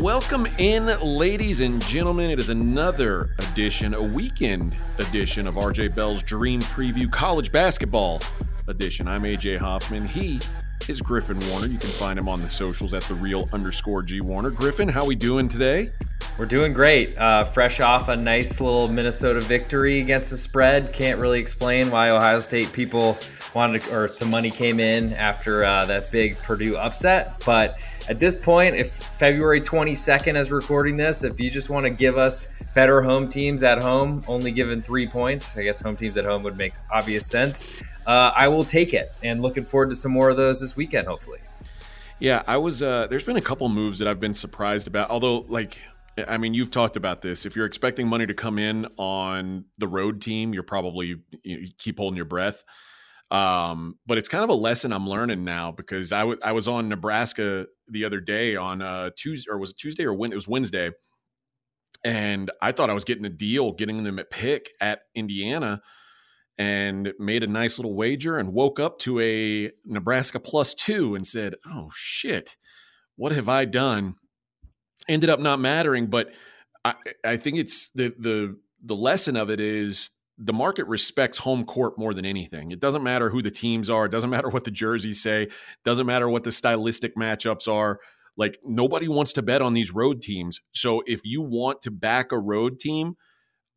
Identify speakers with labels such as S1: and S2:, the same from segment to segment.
S1: Welcome in, ladies and gentlemen. It is another edition, a weekend edition of RJ Bell's Dream Preview College Basketball edition. I'm AJ Hoffman. He is Griffin Warner. You can find him on the socials at the real underscore G Warner. Griffin, how we doing today?
S2: We're doing great. Uh, fresh off a nice little Minnesota victory against the spread. Can't really explain why Ohio State people wanted to, or some money came in after uh, that big Purdue upset. But at this point, if February 22nd is recording this, if you just want to give us better home teams at home, only given three points, I guess home teams at home would make obvious sense. Uh, I will take it, and looking forward to some more of those this weekend, hopefully.
S1: Yeah, I was. Uh, there's been a couple moves that I've been surprised about. Although, like, I mean, you've talked about this. If you're expecting money to come in on the road team, you're probably you keep holding your breath. Um, but it's kind of a lesson I'm learning now because I, w- I was on Nebraska the other day on uh, Tuesday or was it Tuesday or when it was Wednesday, and I thought I was getting a deal getting them at pick at Indiana, and made a nice little wager and woke up to a Nebraska plus two and said, "Oh shit, what have I done?" Ended up not mattering, but I, I think it's the the the lesson of it is the market respects home court more than anything. It doesn't matter who the teams are. It doesn't matter what the jerseys say. It doesn't matter what the stylistic matchups are. Like nobody wants to bet on these road teams. So if you want to back a road team,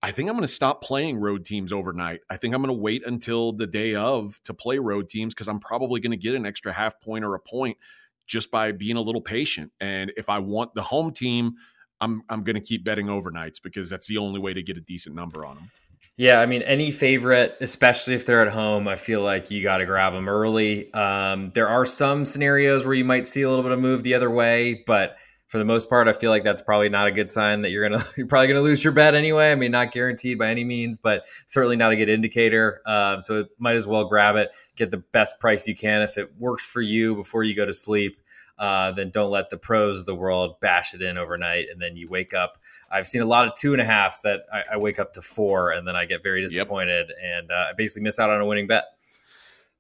S1: I think I'm going to stop playing road teams overnight. I think I'm going to wait until the day of to play road teams because I'm probably going to get an extra half point or a point just by being a little patient. And if I want the home team, I'm I'm going to keep betting overnights because that's the only way to get a decent number on them.
S2: Yeah, I mean, any favorite, especially if they're at home, I feel like you got to grab them early. Um, there are some scenarios where you might see a little bit of move the other way, but for the most part, I feel like that's probably not a good sign that you're gonna you're probably gonna lose your bet anyway. I mean, not guaranteed by any means, but certainly not a good indicator. Um, so might as well grab it, get the best price you can if it works for you before you go to sleep uh, then don't let the pros of the world bash it in overnight. And then you wake up. I've seen a lot of two and a halfs that I, I wake up to four, and then I get very disappointed yep. and uh, I basically miss out on a winning bet.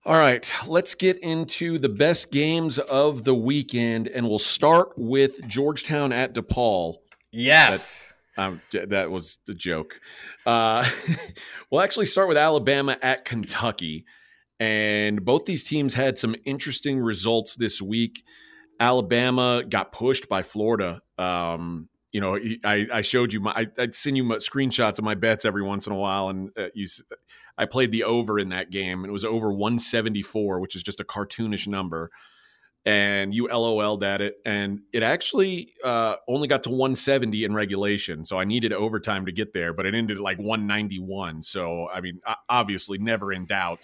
S1: All right, let's get into the best games of the weekend, and we'll start with Georgetown at DePaul.
S2: Yes.
S1: That, um, that was the joke. Uh, we'll actually start with Alabama at Kentucky. And both these teams had some interesting results this week. Alabama got pushed by Florida. Um, you know, I, I showed you my, I, would send you my screenshots of my bets every once in a while, and uh, you, I played the over in that game, and it was over 174, which is just a cartoonish number. And you LOL'd at it, and it actually uh, only got to 170 in regulation. So I needed overtime to get there, but it ended at like 191. So I mean, obviously, never in doubt.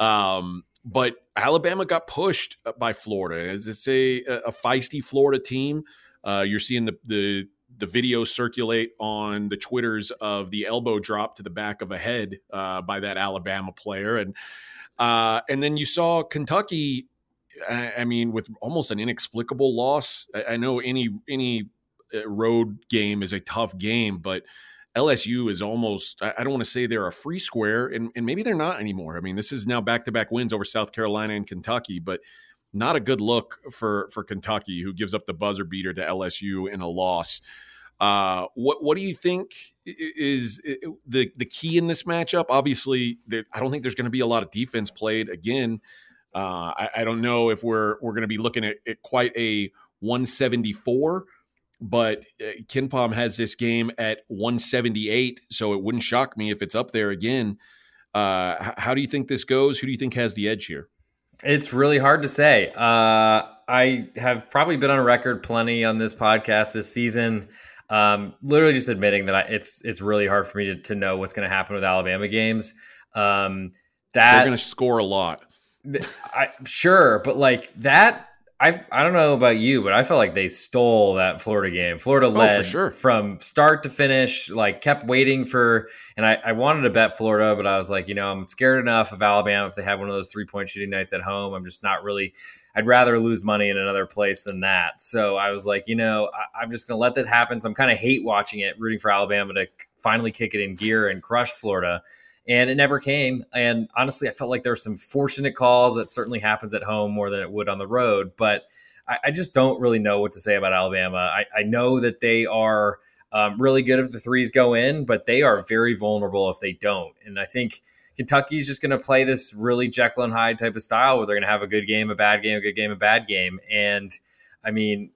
S1: Um, but Alabama got pushed uh, by Florida. It's a, a feisty Florida team. Uh, you're seeing the, the the video circulate on the twitters of the elbow drop to the back of a head uh, by that Alabama player, and uh, and then you saw Kentucky. I mean, with almost an inexplicable loss. I know any any uh, road game is a tough game, but LSU is almost, I don't want to say they're a free square, and, and maybe they're not anymore. I mean, this is now back to back wins over South Carolina and Kentucky, but not a good look for, for Kentucky, who gives up the buzzer beater to LSU in a loss. Uh, what what do you think is the the key in this matchup? Obviously, I don't think there's going to be a lot of defense played again. Uh, I, I, don't know if we're we're going to be looking at, at quite a 174 but uh, KenPom has this game at 178, so it wouldn't shock me if it's up there again. Uh, how do you think this goes? Who do you think has the edge here?
S2: It's really hard to say. Uh, I have probably been on record plenty on this podcast this season, um, literally just admitting that I, it's it's really hard for me to, to know what's going to happen with Alabama games. Um, that
S1: they're going to score a lot.
S2: I, sure, but like that I I don't know about you, but I felt like they stole that Florida game. Florida oh, led oh, sure. from start to finish, like kept waiting for. And I, I wanted to bet Florida, but I was like, you know, I'm scared enough of Alabama if they have one of those three point shooting nights at home. I'm just not really. I'd rather lose money in another place than that. So I was like, you know, I, I'm just going to let that happen. So I'm kind of hate watching it, rooting for Alabama to finally kick it in gear and crush Florida and it never came. And honestly, I felt like there were some fortunate calls that certainly happens at home more than it would on the road. But I, I just don't really know what to say about Alabama. I, I know that they are um, really good if the threes go in, but they are very vulnerable if they don't. And I think Kentucky's just going to play this really Jekyll and Hyde type of style where they're going to have a good game, a bad game, a good game, a bad game. And I mean,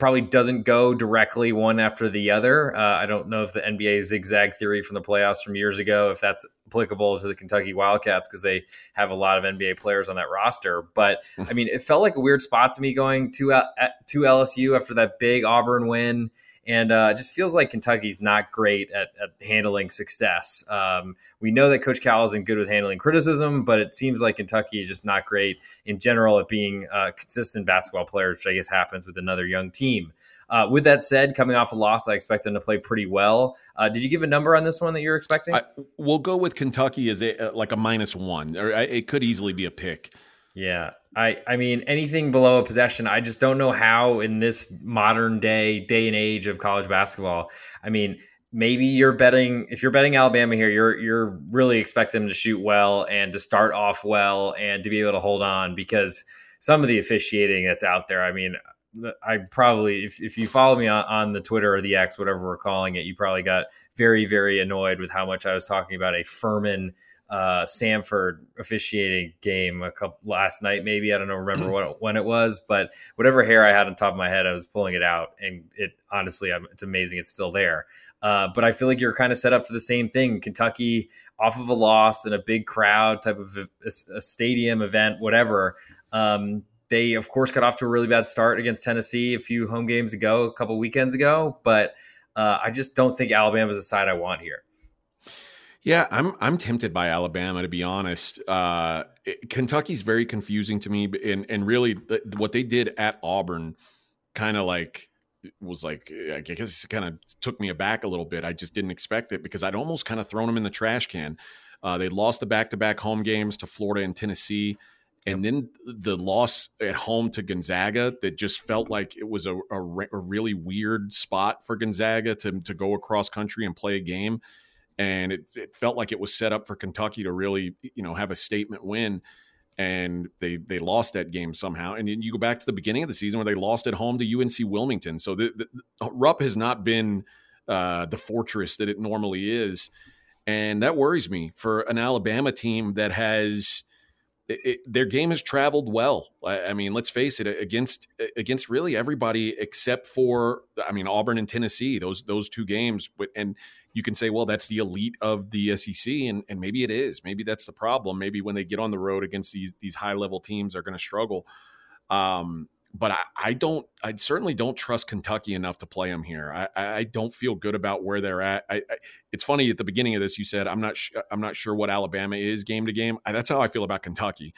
S2: probably doesn't go directly one after the other. Uh, I don't know if the NBA zigzag theory from the playoffs from years ago, if that's applicable to the Kentucky Wildcats because they have a lot of NBA players on that roster. But I mean, it felt like a weird spot to me going to uh, to LSU after that big Auburn win and uh, it just feels like Kentucky's not great at, at handling success. Um, we know that Coach Cal isn't good with handling criticism, but it seems like Kentucky is just not great in general at being a consistent basketball players, which I guess happens with another young team. Uh, with that said, coming off a loss, I expect them to play pretty well. Uh, did you give a number on this one that you're expecting? I,
S1: we'll go with Kentucky as a, like a minus one, or it could easily be a pick.
S2: Yeah, I I mean anything below a possession, I just don't know how in this modern day day and age of college basketball. I mean, maybe you're betting if you're betting Alabama here, you're you're really expecting them to shoot well and to start off well and to be able to hold on because some of the officiating that's out there. I mean, I probably if, if you follow me on, on the Twitter or the X, whatever we're calling it, you probably got very very annoyed with how much I was talking about a Furman uh, Samford officiating game a couple last night, maybe I don't know, remember what when it was, but whatever hair I had on top of my head, I was pulling it out, and it honestly, I'm, it's amazing it's still there. Uh, but I feel like you're kind of set up for the same thing. Kentucky off of a loss and a big crowd type of a, a stadium event, whatever. Um, they of course got off to a really bad start against Tennessee a few home games ago, a couple weekends ago, but uh, I just don't think Alabama's a side I want here.
S1: Yeah, I'm I'm tempted by Alabama to be honest. Uh, it, Kentucky's very confusing to me, and and really what they did at Auburn, kind of like was like I guess it kind of took me aback a little bit. I just didn't expect it because I'd almost kind of thrown them in the trash can. Uh, they lost the back to back home games to Florida and Tennessee. And then the loss at home to Gonzaga that just felt like it was a, a, a really weird spot for Gonzaga to, to go across country and play a game and it, it felt like it was set up for Kentucky to really, you know, have a statement win and they they lost that game somehow. And you go back to the beginning of the season where they lost at home to UNC Wilmington. So the, the Rupp has not been uh, the fortress that it normally is, and that worries me for an Alabama team that has it, their game has traveled well. I, I, mean, let's face it, against against really everybody except for I mean Auburn and Tennessee. Those those two games, and you can say, well, that's the elite of the SEC, and and maybe it is. Maybe that's the problem. Maybe when they get on the road against these these high level teams, they're going to struggle. Um, but I, I, don't. I certainly don't trust Kentucky enough to play them here. I, I don't feel good about where they're at. I, it's funny at the beginning of this, you said I'm not. Sh- I'm not sure what Alabama is game to game. that's how I feel about Kentucky.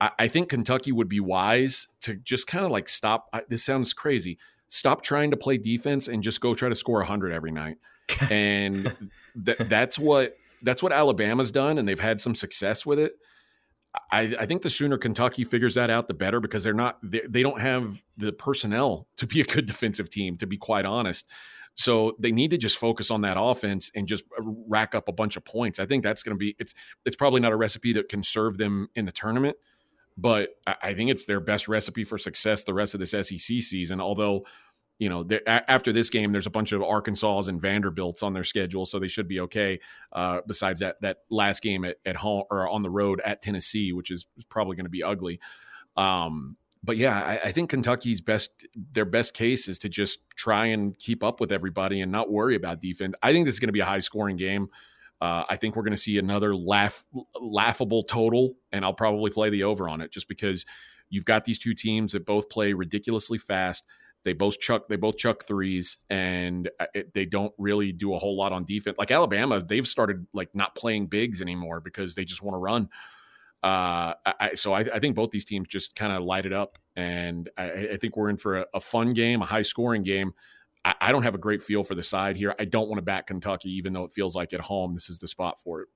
S1: I, think Kentucky would be wise to just kind of like stop. this sounds crazy. Stop trying to play defense and just go try to score hundred every night. And th- that's what that's what Alabama's done, and they've had some success with it. I, I, think the sooner Kentucky figures that out, the better because they're not they, they don't have the personnel to be a good defensive team, to be quite honest. So they need to just focus on that offense and just rack up a bunch of points. I think that's going to be it's it's probably not a recipe that can serve them in the tournament, but I think it's their best recipe for success the rest of this SEC season. Although you know, after this game, there's a bunch of Arkansas and Vanderbilts on their schedule, so they should be okay. Uh, besides that, that last game at, at home or on the road at Tennessee, which is probably going to be ugly. Um, but yeah, I, I, think Kentucky's best their best case is to just try and keep up with everybody and not worry about defense. I think this is going to be a high scoring game. Uh, I think we're going to see another laugh laughable total, and I'll probably play the over on it just because you've got these two teams that both play ridiculously fast. They both chuck they both chuck threes, and uh, it, they don't really do a whole lot on defense. Like Alabama, they've started like not playing bigs anymore because they just want to run. Uh, I, so I, I, think both these teams just kind of light it up, and I, I think we're in for a, a, fun game, a high scoring game. I, I don't have a great feel for the side here. I don't want to back Kentucky, even though it feels like at home this is the spot for it.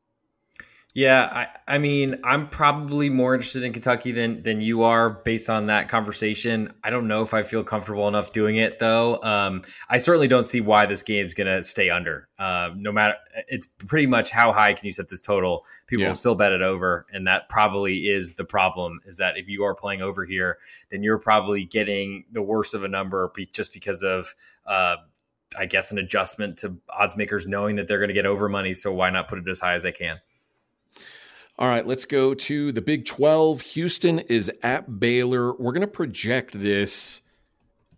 S2: Yeah, I, I mean, I'm probably more interested in Kentucky than than you are based on that conversation. I don't know if I feel comfortable enough doing it though. Um, I certainly don't see why this game's going to stay under. Uh, no matter, it's pretty much how high can you set this total? People yeah. will still bet it over, and that probably is the problem. Is that if you are playing over here, then you're probably getting the worst of a number just because of. Uh, I guess an adjustment to odds makers knowing that they're going to get over money. So why not put it as high as they can?
S1: All right, let's go to the Big 12. Houston is at Baylor. We're going to project this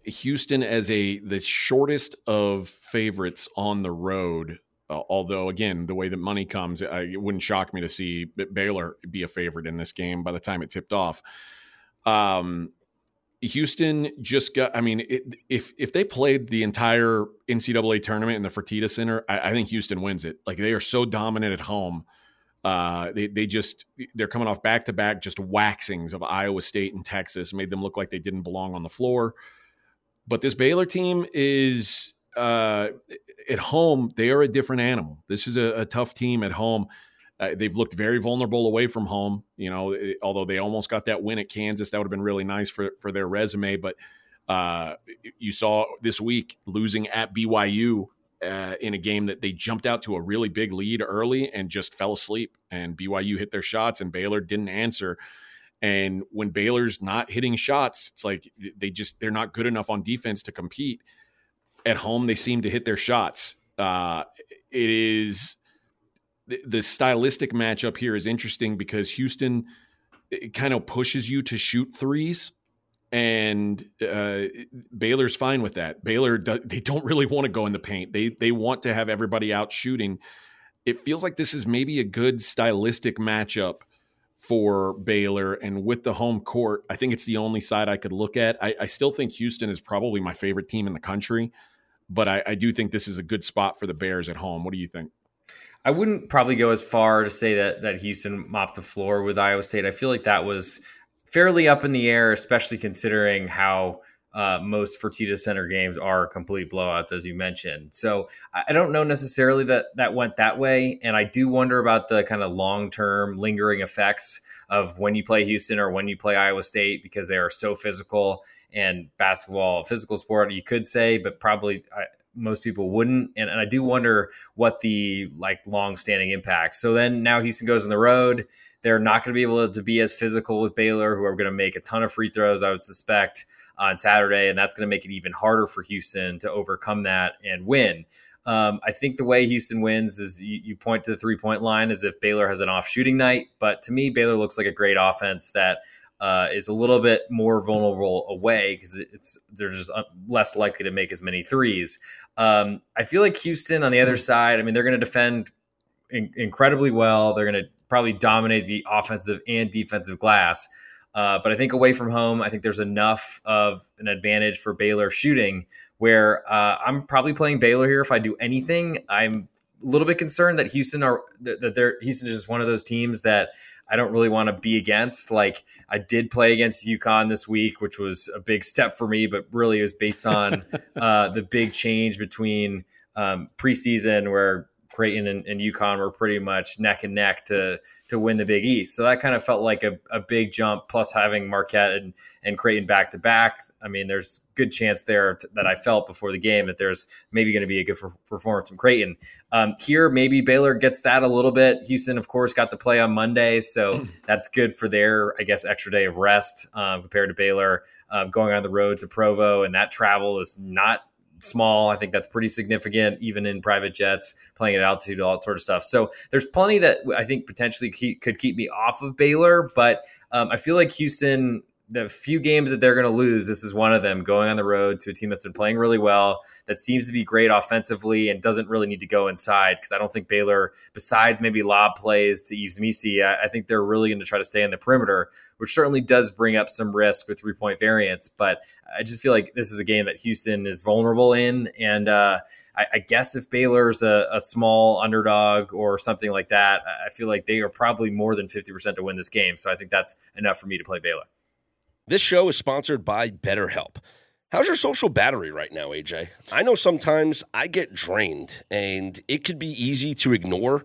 S1: Houston as a the shortest of favorites on the road. Uh, although, again, the way that money comes, I, it wouldn't shock me to see Baylor be a favorite in this game by the time it tipped off. Um, Houston just got. I mean, it, if if they played the entire NCAA tournament in the Fertitta Center, I, I think Houston wins it. Like they are so dominant at home uh, they they just they're coming off back to back just waxings of Iowa State and Texas, made them look like they didn't belong on the floor. But this Baylor team is uh, at home. They are a different animal. This is a, a tough team at home. Uh, they've looked very vulnerable away from home. You know, it, although they almost got that win at Kansas, that would have been really nice for for their resume. But uh, you saw this week losing at BYU uh, in a game that they jumped out to a really big lead early and just fell asleep. And BYU hit their shots, and Baylor didn't answer. And when Baylor's not hitting shots, it's like they just they're not good enough on defense to compete. At home, they seem to hit their shots. Uh, it is the, stylistic matchup here is interesting because Houston it kind of pushes you to shoot threes and uh, Baylor's fine with that. Baylor they don't really want to go in the paint. They they want to have everybody out shooting. It feels like this is maybe a good stylistic matchup for Baylor, and with the home court, I think it's the only side I could look at. I, I still think Houston is probably my favorite team in the country, but I, I do think this is a good spot for the Bears at home. What do you think?
S2: I wouldn't probably go as far to say that that Houston mopped the floor with Iowa State. I feel like that was fairly up in the air, especially considering how uh, most Fertitta Center games are complete blowouts, as you mentioned. So I don't know necessarily that that went that way, and I do wonder about the kind of long term lingering effects of when you play Houston or when you play Iowa State because they are so physical and basketball physical sport. You could say, but probably. I, most people wouldn't and, and i do wonder what the like long standing impacts so then now houston goes on the road they're not going to be able to be as physical with Baylor, who are going to make a ton of free throws, I would suspect, on Saturday. And that's going to make it even harder for Houston to overcome that and win. Um, I think the way Houston wins is you, you point to the three point line as if Baylor has an off shooting night. But to me, Baylor looks like a great offense that uh, is a little bit more vulnerable away because it's they're just uh, less likely to make as many threes. Um, I feel like Houston on the other side. I mean, they're going to defend in- incredibly well. They're going to probably dominate the offensive and defensive glass. Uh, but I think away from home, I think there's enough of an advantage for Baylor shooting where uh, I'm probably playing Baylor here if I do anything. I'm a little bit concerned that Houston are that they're Houston is just one of those teams that I don't really want to be against. Like I did play against UConn this week, which was a big step for me, but really it was based on uh, the big change between um, preseason where Creighton and, and UConn were pretty much neck and neck to to win the Big East. So that kind of felt like a, a big jump. Plus having Marquette and, and Creighton back to back. I mean, there's good chance there t- that I felt before the game that there's maybe going to be a good f- performance from Creighton. Um, here, maybe Baylor gets that a little bit. Houston, of course, got to play on Monday, so that's good for their, I guess, extra day of rest um, compared to Baylor um, going on the road to Provo, and that travel is not small. I think that's pretty significant, even in private jets, playing at altitude, all that sort of stuff. So there's plenty that I think potentially keep, could keep me off of Baylor, but um, I feel like Houston the few games that they're going to lose, this is one of them. Going on the road to a team that's been playing really well, that seems to be great offensively, and doesn't really need to go inside because I don't think Baylor, besides maybe lob plays to Yves Missi, I, I think they're really going to try to stay in the perimeter, which certainly does bring up some risk with three point variance. But I just feel like this is a game that Houston is vulnerable in, and uh, I, I, guess if Baylor's a, a, small underdog or something like that, I feel like they are probably more than 50% to win this game. So I think that's enough for me to play Baylor.
S3: This show is sponsored by BetterHelp. How's your social battery right now, AJ? I know sometimes I get drained and it could be easy to ignore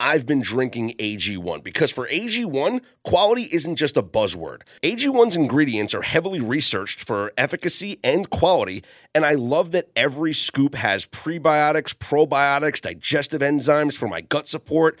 S3: I've been drinking AG1 because for AG1, quality isn't just a buzzword. AG1's ingredients are heavily researched for efficacy and quality, and I love that every scoop has prebiotics, probiotics, digestive enzymes for my gut support,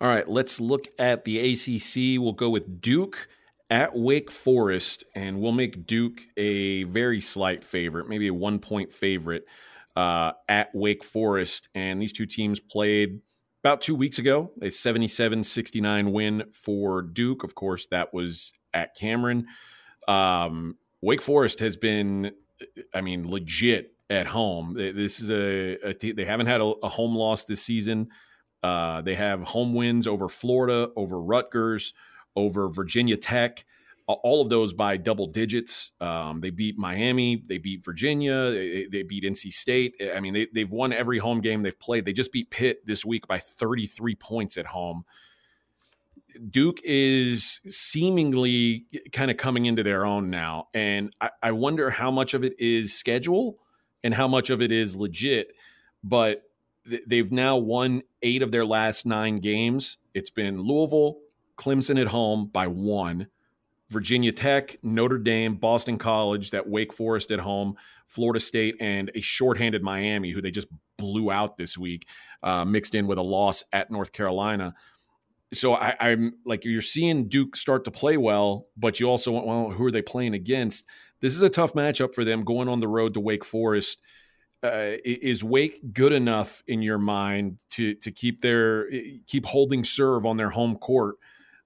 S1: All right, let's look at the ACC. We'll go with Duke at Wake Forest, and we'll make Duke a very slight favorite, maybe a one point favorite uh, at Wake Forest. And these two teams played about two weeks ago, a 77 69 win for Duke. Of course, that was at Cameron. Um, Wake Forest has been, I mean, legit at home. This is a, a they haven't had a, a home loss this season. Uh, they have home wins over Florida, over Rutgers, over Virginia Tech, all of those by double digits. Um, they beat Miami, they beat Virginia, they, they, beat NC State. I mean, they, they've won every home game they've played. They just beat Pitt this week by 33 points at home. Duke is seemingly kind of coming into their own now. And I, I wonder how much of it is schedule and how much of it is legit. But they've now won eight of their last nine games. It's been Louisville, Clemson at home by one, Virginia Tech, Notre Dame, Boston College, that Wake Forest at home, Florida State, and a shorthanded Miami, who they just blew out this week, uh, mixed in with a loss at North Carolina. So I, I'm like you're seeing Duke start to play well, but you also want well, who are they playing against? This is a tough matchup for them going on the road to Wake Forest. Uh, is Wake good enough in your mind to to keep their keep holding serve on their home court?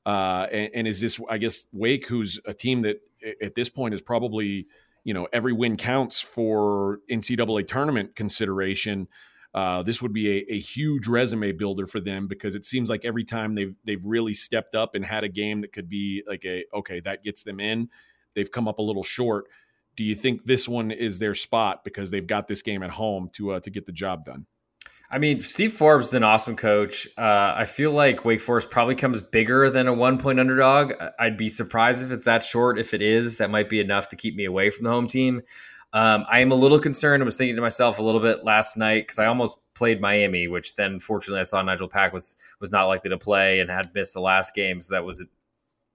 S1: Uh, and, and, is this, I guess, Wake, who's a team that at this point is probably, you know, every win counts for NCAA tournament consideration. Uh, this would be a, a, huge resume builder for them because it seems like every time they've they've really stepped up and had a game that could be like a okay that gets them in, they've come up a little short. Do you think this one is their spot because they've got this game at home to uh, to get the job done?
S2: I mean, Steve Forbes is an awesome coach. Uh, I feel like Wake Forest probably comes bigger than a one point underdog. I'd be surprised if it's that short. If it is, that might be enough to keep me away from the home team. Um, I am a little concerned. I was thinking to myself a little bit last night because I almost played Miami, which then fortunately I saw Nigel Pack was was not likely to play and had missed the last game, so that was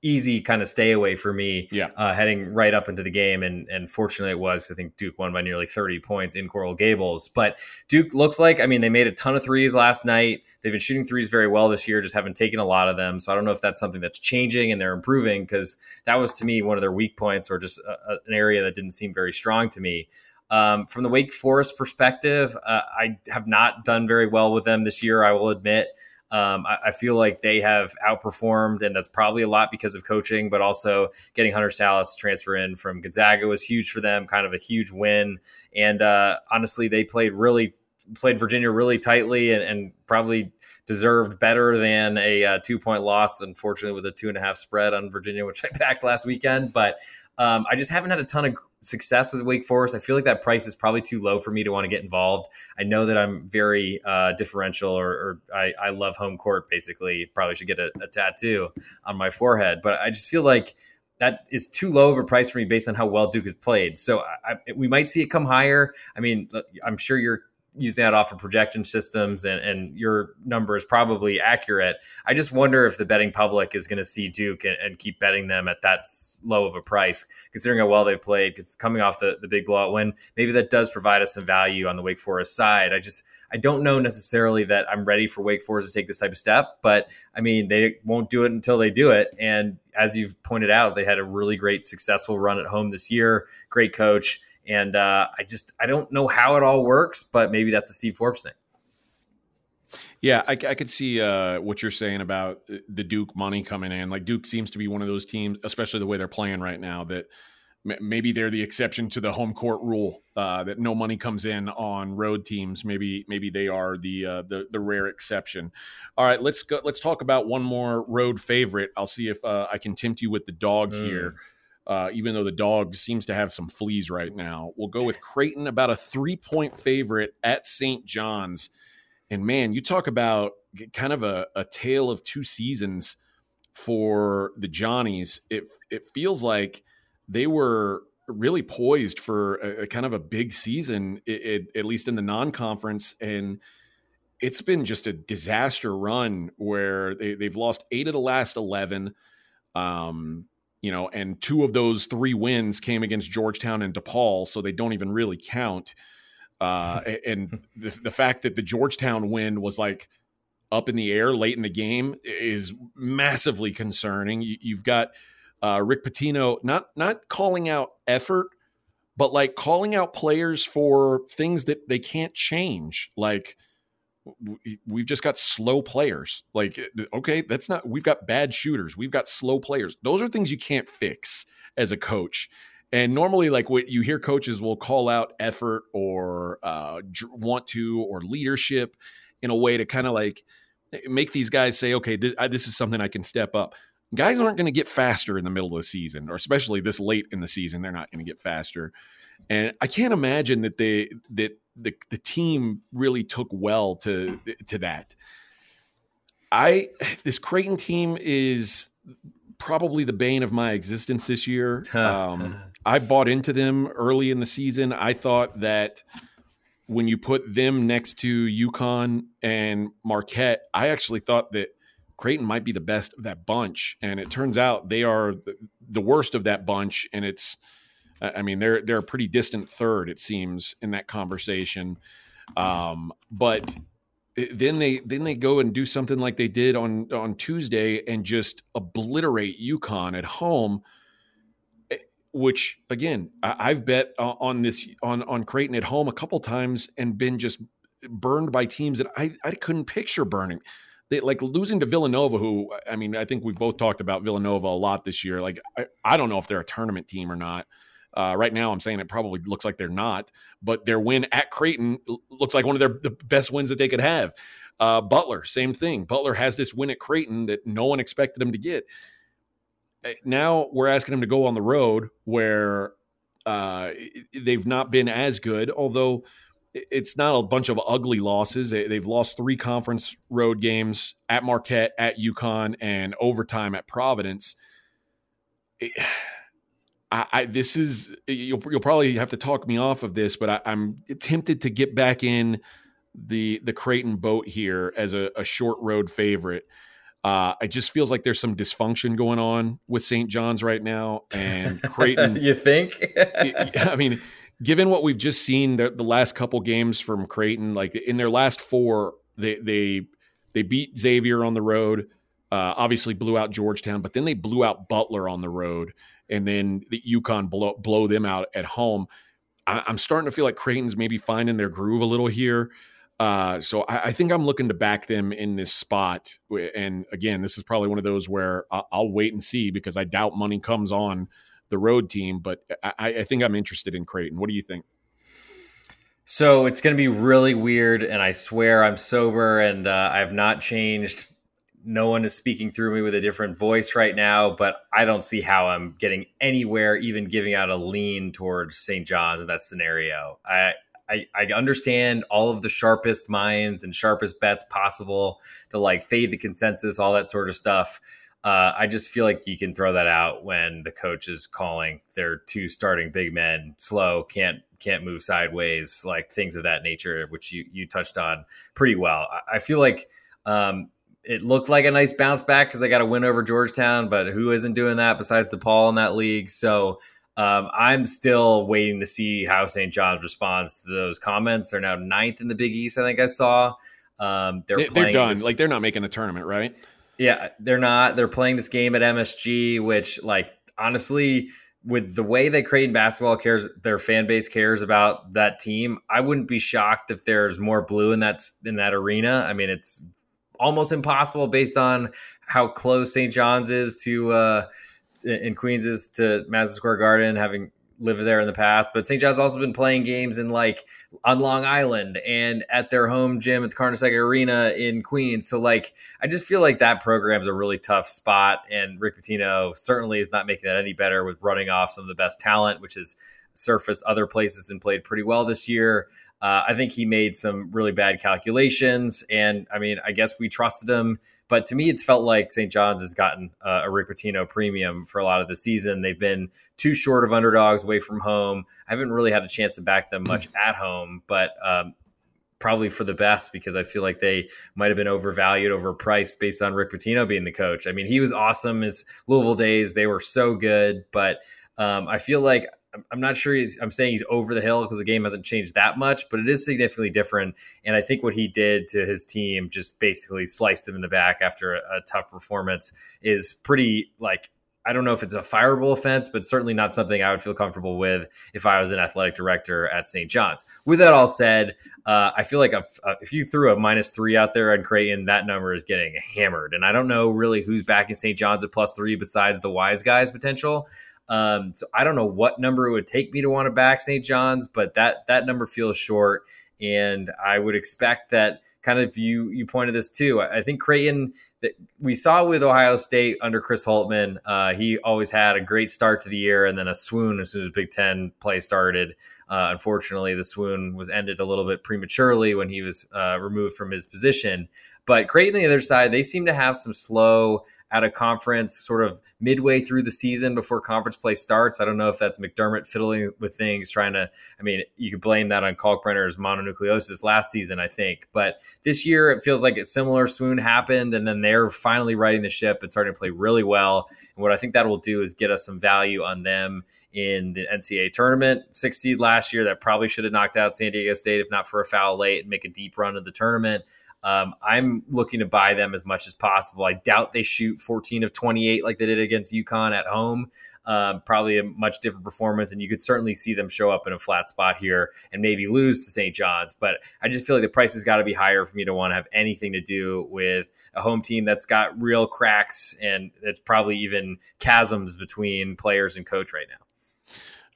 S2: easy kind of stay away for me
S1: yeah.
S2: uh, heading right up into the game. And, and fortunately it was, I think Duke won by nearly 30 points in Coral Gables. But Duke looks like, I mean, they made a ton of threes last night. They've been shooting threes very well this year, just haven't taken a lot of them. So I don't know if that's something that's changing and they're improving because that was to me one of their weak points or just a, a, an area that didn't seem very strong to me. Um, from the Wake Forest perspective, uh, I have not done very well with them this year, I will admit. Um, I, I, feel like they have outperformed, and that's probably a lot because of coaching, but also getting Hunter Sallis transfer in from Gonzaga was huge for them, kind of a huge win. And uh, honestly, they played really played Virginia really tightly and, and probably deserved better than a uh, two point loss. Unfortunately, with a two and a half spread on Virginia, which I backed last weekend, but um, I just haven't had a ton of success with Wake Forest. I feel like that price is probably too low for me to want to get involved. I know that I'm very uh, differential, or, or I, I, love home court. Basically, probably should get a, a, tattoo on my forehead, but I just feel like that is too low of a price for me based on how well Duke has played. So I, we might see it come higher. I mean, I'm sure you're using that off of projection systems and, and your number is probably accurate. I just wonder if the betting public is going to see Duke and, and, keep betting them at that low of a price, considering how well they've played. It's coming off the, the big blowout win. Maybe that does provide us some value on the Wake Forest side. I just I don't know necessarily that I'm ready for Wake Forest to take this type of step, but I mean they won't do it until they do it. And as you've pointed out, they had a really great successful run at home this year. Great coach and uh, I just I don't know how it all works, but maybe that's a Steve Forbes thing.
S1: Yeah, I, I could see uh, what you're saying about the Duke money coming in. Like Duke seems to be one of those teams, especially the way they're playing right now, that maybe they're the exception to the home court rule uh, that no money comes in on road teams. Maybe maybe they are the uh, the the rare exception. All right, let's go. Let's talk about one more road favorite. I'll see if uh, I can tempt you with the dog mm. here uh, even though the dog seems to have some fleas right now. We'll go with Creighton, about a three point favorite at St. John's. And man, you talk about kind of a, a tale of two seasons for the Johnnies. It, it feels like they were really poised for a, a kind of a big season, it, it, at least in the non conference. And it's been just a disaster run where they, they've lost eight of the last 11. Um, you know, and two of those three wins came against Georgetown and DePaul, so they don't even really count. Uh, and the, the fact that the Georgetown win was like up in the air late in the game is massively concerning. You, have got uh, Rick Pitino not not calling out effort, but like calling out players for things that they can't change, like we've just got slow players. Like, eh, okay, that's not, we've got bad shooters. We've got slow players. Those are things you can't fix as a coach. And normally, like what you hear coaches will call out effort or uh, want to or leadership in a way to kind of like eh, make these guys say, okay, this, I, this is something I can step up. Guys aren't going to get faster in the middle of the season, or especially this late in the season. They're not going to get faster. And I can't imagine that they that the the team really took well to to that. I this Creighton team is probably the bane of my existence this year. Um, I bought into them early in the season. I thought that when you put them next to UConn and Marquette, I actually thought that Creighton might be the best of that bunch, and it turns out they are the worst of that bunch. And it's I mean, they're they're a pretty distant third, it seems, in that conversation. Um, but then they then they go and do something like they did on on Tuesday and just obliterate UConn at home. Eh, which again, I, have bet on this on on Creighton at home a couple times and been just burned by teams that I I couldn't picture burning. They, like losing to Villanova, who I mean, I think we've both talked about Villanova a lot this year. Like I, I don't know if they're a tournament team or not. Uh, right now, I'm saying it probably looks like they're not, but their win at Creighton looks like one of their the best wins that they could have. Uh, Butler, same thing. Butler has this win at Creighton that no one expected him to get. Eh, now we're asking him to go on the road where uh, they've not been as good, although it's not a bunch of ugly losses. They've lost three conference road games at Marquette, at UConn, and overtime at Providence. It, I, I, this is you'll you'll probably have to talk me off of this, but I, am tempted to get back in the the Creighton boat here as a, a short road favorite. Uh, it just feels like there's some dysfunction going on with St. John's right now, and Creighton.
S2: you think?
S1: I mean, given what we've just seen the, the last couple games from Creighton, like in their last four, they they they beat Xavier on the road. Uh, obviously blew out Georgetown, but then they blew out Butler on the road and then the UConn blow, blow them out at home. I, am starting to feel like Creighton's maybe finding their groove a little here. Uh, so I, I, think I'm looking to back them in this spot. And again, this is probably one of those where I'll, I'll wait and see because I doubt money comes on the road team. But I, I think I'm interested in Creighton. What do you think?
S2: So it's going to be really weird, and I swear I'm sober and uh, I've not changed. No one is speaking through me with a different voice right now, but I don't see how I'm getting anywhere, even giving out a lean towards St. John's in that scenario. I, I, I understand all of the sharpest minds and sharpest bets possible to like fade the consensus, all that sort of stuff. Uh, I just feel like you can throw that out when the coach is calling their two starting big men slow, can't can't move sideways, like things of that nature, which you you touched on pretty well. I, I feel like um, it looked like a nice bounce back because they got a win over Georgetown, but who isn't doing that besides DePaul in that league? So um, I'm still waiting to see how St. John's responds to those comments. They're now ninth in the Big East. I think I saw. Um,
S1: they're they, are done. This, like they're not making a tournament, right?
S2: Yeah, they're not. They're playing this game at MSG, which, like, honestly, with the way that Creighton basketball cares, their fan base cares about that team. I wouldn't be shocked if there's more blue in that in that arena. I mean, it's almost impossible based on how close St. John's is to uh, in Queens is to Madison Square Garden, having lived there in the past. But St. John's also been playing games in like on Long Island and at their home gym at the Carnesecca Arena in Queens. So like I just feel like that program is a really tough spot. And Rick Pitino certainly is not making that any better with running off some of the best talent, which has surfaced other places and played pretty well this year. Uh, I think he made some really bad calculations. And I mean, I guess we trusted him but to me, it's felt like St. John's has gotten uh, a Rick Pitino premium for a lot of the season. They've been too short of underdogs away from home. I haven't really had a chance to back them much at home, but um, probably for the best because I feel like they might have been overvalued, overpriced based on Rick Pitino being the coach. I mean, he was awesome. His Louisville days, they were so good, but um, I feel like I'm not sure he's, I'm saying he's over the hill because the game hasn't changed that much, but it is significantly different. And I think what he did to his team, just basically sliced them in the back after a, a tough performance, is pretty like I don't know if it's a fireable offense, but certainly not something I would feel comfortable with if I was an athletic director at St. John's. With that all said, uh, I feel like a, a, if you threw a minus three out there on Creighton, that number is getting hammered. And I don't know really who's backing St. John's at plus three besides the wise guys potential. Um, so I don't know what number it would take me to want to back St. John's, but that that number feels short, and I would expect that kind of you you pointed this too. I think Creighton that we saw with Ohio State under Chris Holtmann, Uh, he always had a great start to the year and then a swoon as soon as Big Ten play started. Uh, unfortunately, the swoon was ended a little bit prematurely when he was uh, removed from his position. But Creighton on the other side, they seem to have some slow at a conference sort of midway through the season before conference play starts. I don't know if that's McDermott fiddling with things, trying to, I mean, you could blame that on Kalkbrenner's mononucleosis last season, I think. But this year, it feels like a similar swoon happened, and then they're finally riding the ship and starting to play really well. And what I think that will do is get us some value on them in the NCAA tournament. Six seed last year that probably should have knocked out San Diego State if not for a foul late and make a deep run of the tournament. Um, I'm looking to buy them as much as possible. I doubt they shoot 14 of 28 like they did against UConn at home. Um, probably a much different performance, and you could certainly see them show up in a flat spot here and maybe lose to St. John's. But I just feel like the price has got to be higher for me to want to have anything to do with a home team that's got real cracks and it's probably even chasms between players and coach right now.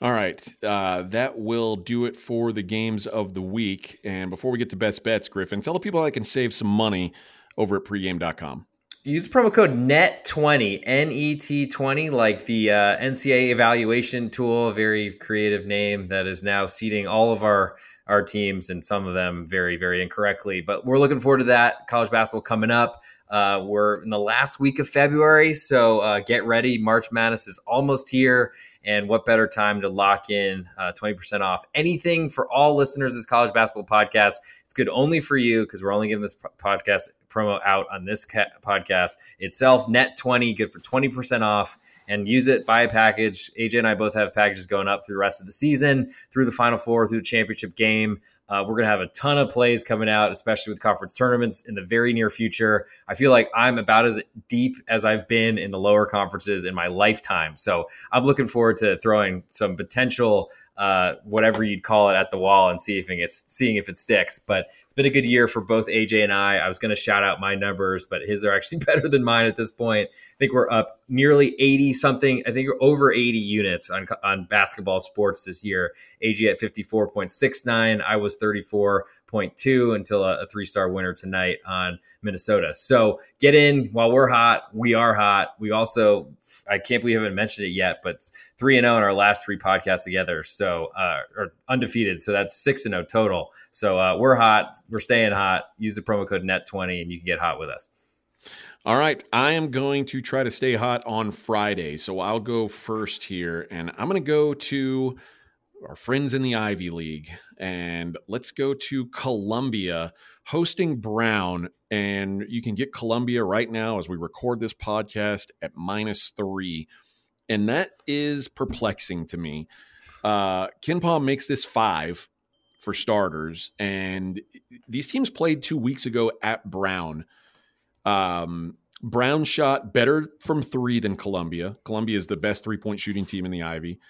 S1: All right. Uh, that will do it for the games of the week. And before we get to best bets, Griffin, tell the people I can save some money over at pregame.com.
S2: Use promo code NET20, N E T 20, like the uh, NCAA evaluation tool, very creative name that is now seeding all of our our teams and some of them very, very incorrectly. But we're looking forward to that. College basketball coming up. Uh, we're in the last week of February, so uh, get ready. March Madness is almost here, and what better time to lock in uh, 20% off anything for all listeners of this college basketball podcast? It's good only for you because we're only giving this podcast promo out on this ca- podcast itself. Net 20, good for 20% off. And use it. Buy a package. AJ and I both have packages going up through the rest of the season, through the Final Four, through the championship game. Uh, we're going to have a ton of plays coming out, especially with conference tournaments in the very near future. I feel like I'm about as deep as I've been in the lower conferences in my lifetime. So I'm looking forward to throwing some potential uh, whatever you'd call it at the wall and see if it gets, seeing if it sticks. But it's been a good year for both AJ and I. I was going to shout out my numbers, but his are actually better than mine at this point. I think we're up nearly 80 something. I think over 80 units on, on basketball sports this year. AJ at 54.69. I was 34.2 until a, a three star winner tonight on Minnesota. So get in while we're hot. We are hot. We also, I can't believe I haven't mentioned it yet, but 3 and 0 in our last three podcasts together. So, uh, or undefeated. So that's 6 and 0 total. So uh, we're hot. We're staying hot. Use the promo code NET20 and you can get hot with us.
S1: All right, I am going to try to stay hot on Friday. So I'll go first here and I'm going to go to our friends in the Ivy League. And let's go to Columbia hosting Brown. And you can get Columbia right now as we record this podcast at minus three. And that is perplexing to me. Uh, KenPom makes this five for starters. And these teams played two weeks ago at Brown. Um, Brown shot better from three than Columbia. Columbia is the best three point shooting team in the Ivy.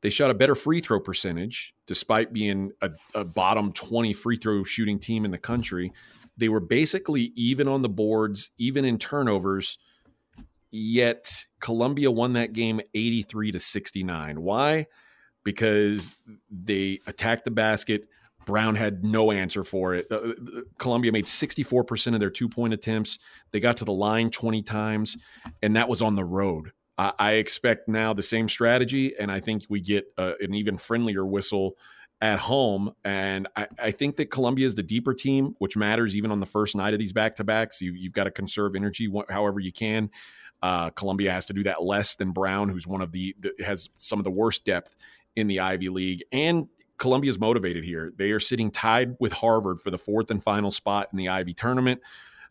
S1: They shot a better free throw percentage, despite being a, a, bottom 20 free throw shooting team in the country. They were basically even on the boards, even in turnovers. Yet Columbia won that game 83 to 69. Why? Because they attacked the basket. Brown had no answer for it. Uh, Columbia made 64% of their two point attempts. They got to the line 20 times, and that was on the road. I, I expect now the same strategy, and I think we get uh, an even friendlier whistle at home. And I, I, think that Columbia is the deeper team, which matters even on the first night of these back to backs. You, have got to conserve energy however you can. Uh, Columbia has to do that less than Brown, who's one of the, the has some of the worst depth in the Ivy League. And Columbia's motivated here. They are sitting tied with Harvard for the fourth and final spot in the Ivy tournament.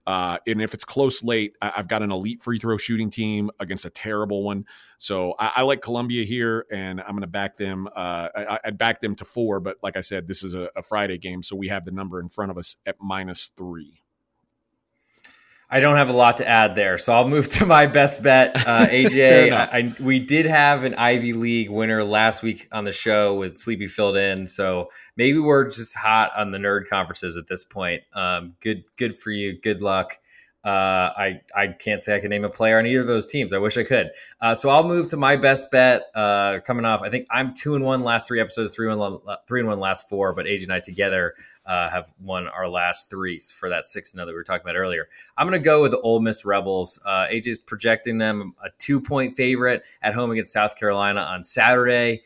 S1: Uh, and if it's close late, I- have got an elite free throw shooting team against a terrible one. So I, I like Columbia here, and I'm going to back them. Uh, I- would back them to four, but like I said, this is a, a Friday game, so we have the number in front of us at minus three.
S2: I don't have a lot to add there, so I'll move to my best bet. Uh, AJ, I, I, we did have an Ivy League winner last week on the show with Sleepy filled in, so maybe we're just hot on the nerd conferences at this point. Um, good, good for you. Good luck. Uh, I I can't say I can name a player on either of those teams. I wish I could. Uh, so I'll move to my best bet. Uh, coming off, I think I'm two and one last three episodes, three and one, three and one last four. But AJ and I together uh, have won our last three for that six and zero that we were talking about earlier. I'm going to go with the Ole Miss Rebels. Uh, AJ is projecting them a two point favorite at home against South Carolina on Saturday.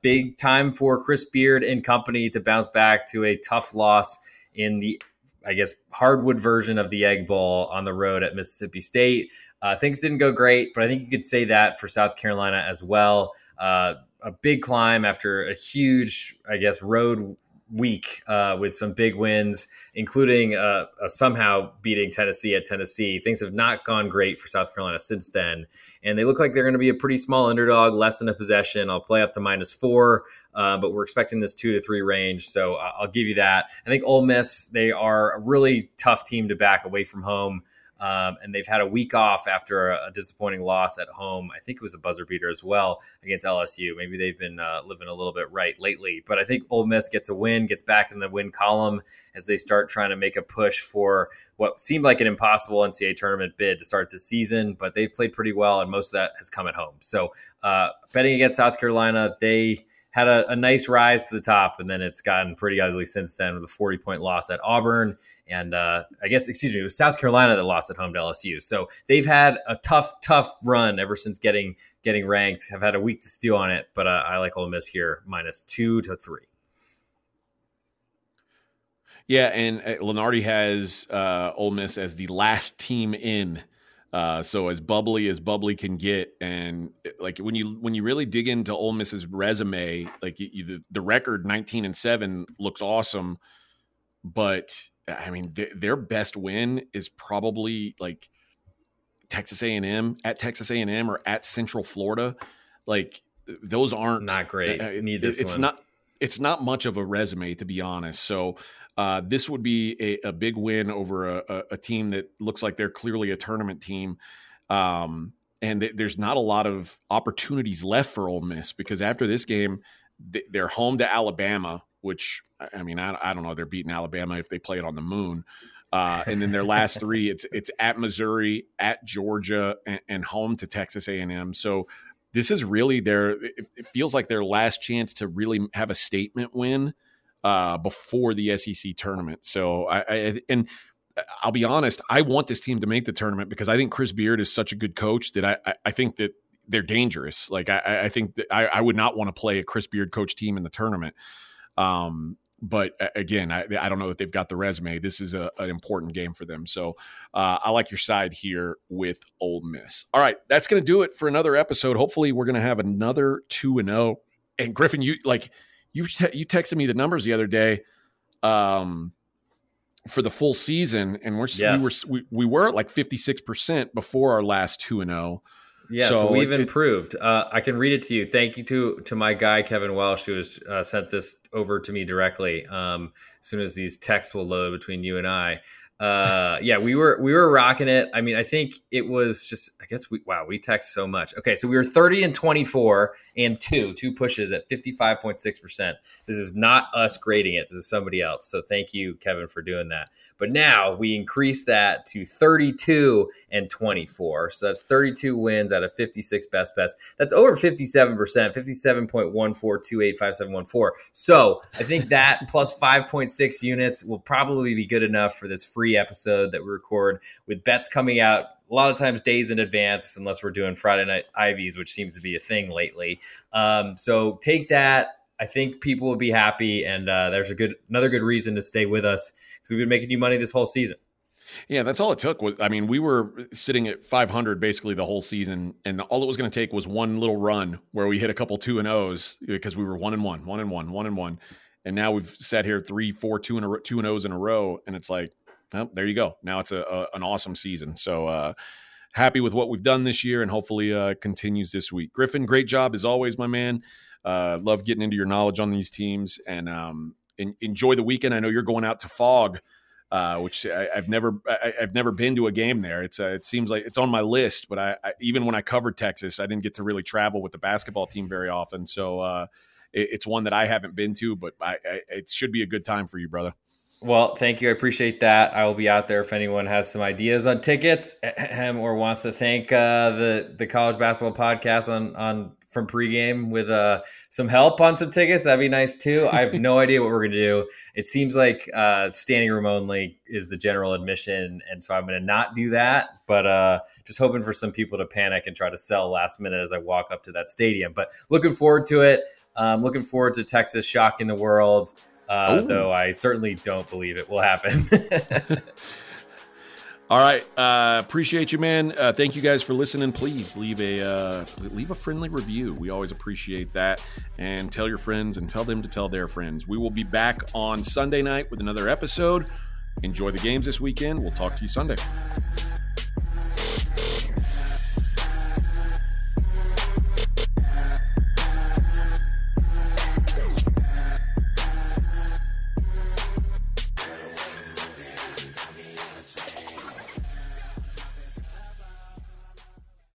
S2: Big time for Chris Beard and company to bounce back to a tough loss in the I guess, hardwood version of the Egg Bowl on the road at Mississippi State. Uh, things didn't go great, but I think you could say that for South Carolina as well. Uh, a big climb after a huge, I guess, road week uh, with some big wins, including uh, uh, somehow beating Tennessee at Tennessee. Things have not gone great for South Carolina since then, and they look like they're going to be a pretty small underdog, less than a possession. I'll play up to minus four, uh, but we're expecting this two to three range, so I'll give you that. I think Ole Miss they are a really tough team to back away from home. Um, and they've had a week off after a, a, disappointing loss at home. I think it was a buzzer beater as well against LSU. Maybe they've been uh, living a little bit right lately, but I think Ole Miss gets a win, gets back in the win column as they start trying to make a push for what seemed like an impossible NCAA tournament bid to start the season. But they've played pretty well, and most of that has come at home. So uh, betting against South Carolina, they had a, a, nice rise to the top, and then it's gotten pretty ugly since then with a 40 point loss at Auburn. And uh, I guess, excuse me, it was South Carolina that lost at home to LSU. So they've had a tough, tough run ever since getting getting ranked. Have had a week to steal on it, but uh, I like Ole Miss here minus two to three.
S1: Yeah, and uh, Lunardi has uh, Ole Miss as the last team in uh, so as bubbly as bubbly can get, and like when you when you really dig into Ole Miss's resume, like you, the, the record nineteen and seven looks awesome, but I mean th- their best win is probably like Texas A&M, at Texas A&M, or at Central Florida, like those aren't
S2: not great. Uh, Need this
S1: it's
S2: one.
S1: not it's not much of a resume to be honest. So uh, this would be a, a big win over a, a, a, team that looks like they're clearly a tournament team. Um, and th- there's not a lot of opportunities left for Ole Miss because after this game, th- they're home to Alabama, which I mean, I, I, don't know, they're beating Alabama if they play it on the moon. Uh, and then their last three, it's it's at Missouri, at Georgia, and, and home to Texas A&M. So this is really their. It feels like their last chance to really have a statement win uh, before the SEC tournament. So I, I, and I'll be honest, I want this team to make the tournament because I think Chris Beard is such a good coach that I, I think that they're dangerous. Like I, I think that I, I, would not want to play a Chris Beard coach team in the tournament. Um, but again, I, I don't know that they've got the resume. This is a, an important game for them. So uh, I like your side here with Ole Miss. All right, that's going to do it for another episode. Hopefully, we're going to have another two and zero. Oh. And Griffin, you like you te- you texted me the numbers the other day um, for the full season, and we're yes. we were we, we were at like fifty six percent before our last two and zero. Oh.
S2: Yeah, so, so we've it, improved. Uh, I can read it to you. Thank you to to my guy Kevin Welsh who has uh, sent this over to me directly. Um, as soon as these texts will load between you and I, uh yeah we were we were rocking it. I mean i think it was just i guess we wow we text so much. Okay so we were 30 and 24 and two two pushes at 55.6 percent. This is not us grading it. This is somebody else. So thank you kevin for doing that. But now we increase that to 32 and 24 so that's 32 wins out of 56 best bets. That's over 57 percent 57.14285714 so i think that plus 5.6 units will probably be good enough for this free free episode that we record with bets coming out a lot of times days in advance, unless we're doing Friday night Ivies, which seems to be a thing lately. Um, so take that. I think people will be happy, and uh, there's a good another good reason to stay with us because we've been making you money this whole season.
S1: Yeah, that's all it took. Was I mean, we were sitting at 500 basically the whole season, and all it was going to take was one little run where we hit a couple two and O's because we were one and one, one and one, one and one, and now we've sat here three, four, two and a, two and O's in a row, and it's like well, there you go. Now it's a, a an awesome season. So uh, happy with what we've done this year, and hopefully uh, continues this week. Griffin, great job as always, my man. Uh, love getting into your knowledge on these teams, and um, in, enjoy the weekend. I know you're going out to Phog. Uh, which I, have never I, have never been to a game there. It's uh, it seems like it's on my list, but I, I, even when I covered Texas, I didn't get to really travel with the basketball team very often. So uh, it, it's one that I haven't been to, but I, it should be a good time for you, brother.
S2: Well, thank you. I appreciate that. I will be out there if anyone has some ideas on tickets or wants to thank uh, the the college basketball podcast on on from pregame with uh, some help on some tickets. That'd be nice too. I have no idea what we're gonna do. It seems like uh, standing room only is the general admission, and so I'm gonna not do that. But uh, just hoping for some people to panic and try to sell last minute as I walk up to that stadium. But looking forward to it. Um, looking forward to Texas shocking the world uh, though I certainly don't believe it will happen.
S1: All right, uh, appreciate you, man. Uh, thank you guys for listening. Please leave a uh, leave a friendly review. We always appreciate that. And tell your friends and tell them to tell their friends. We will be back on Sunday night with another episode. Enjoy the games this weekend. We'll talk to you Sunday.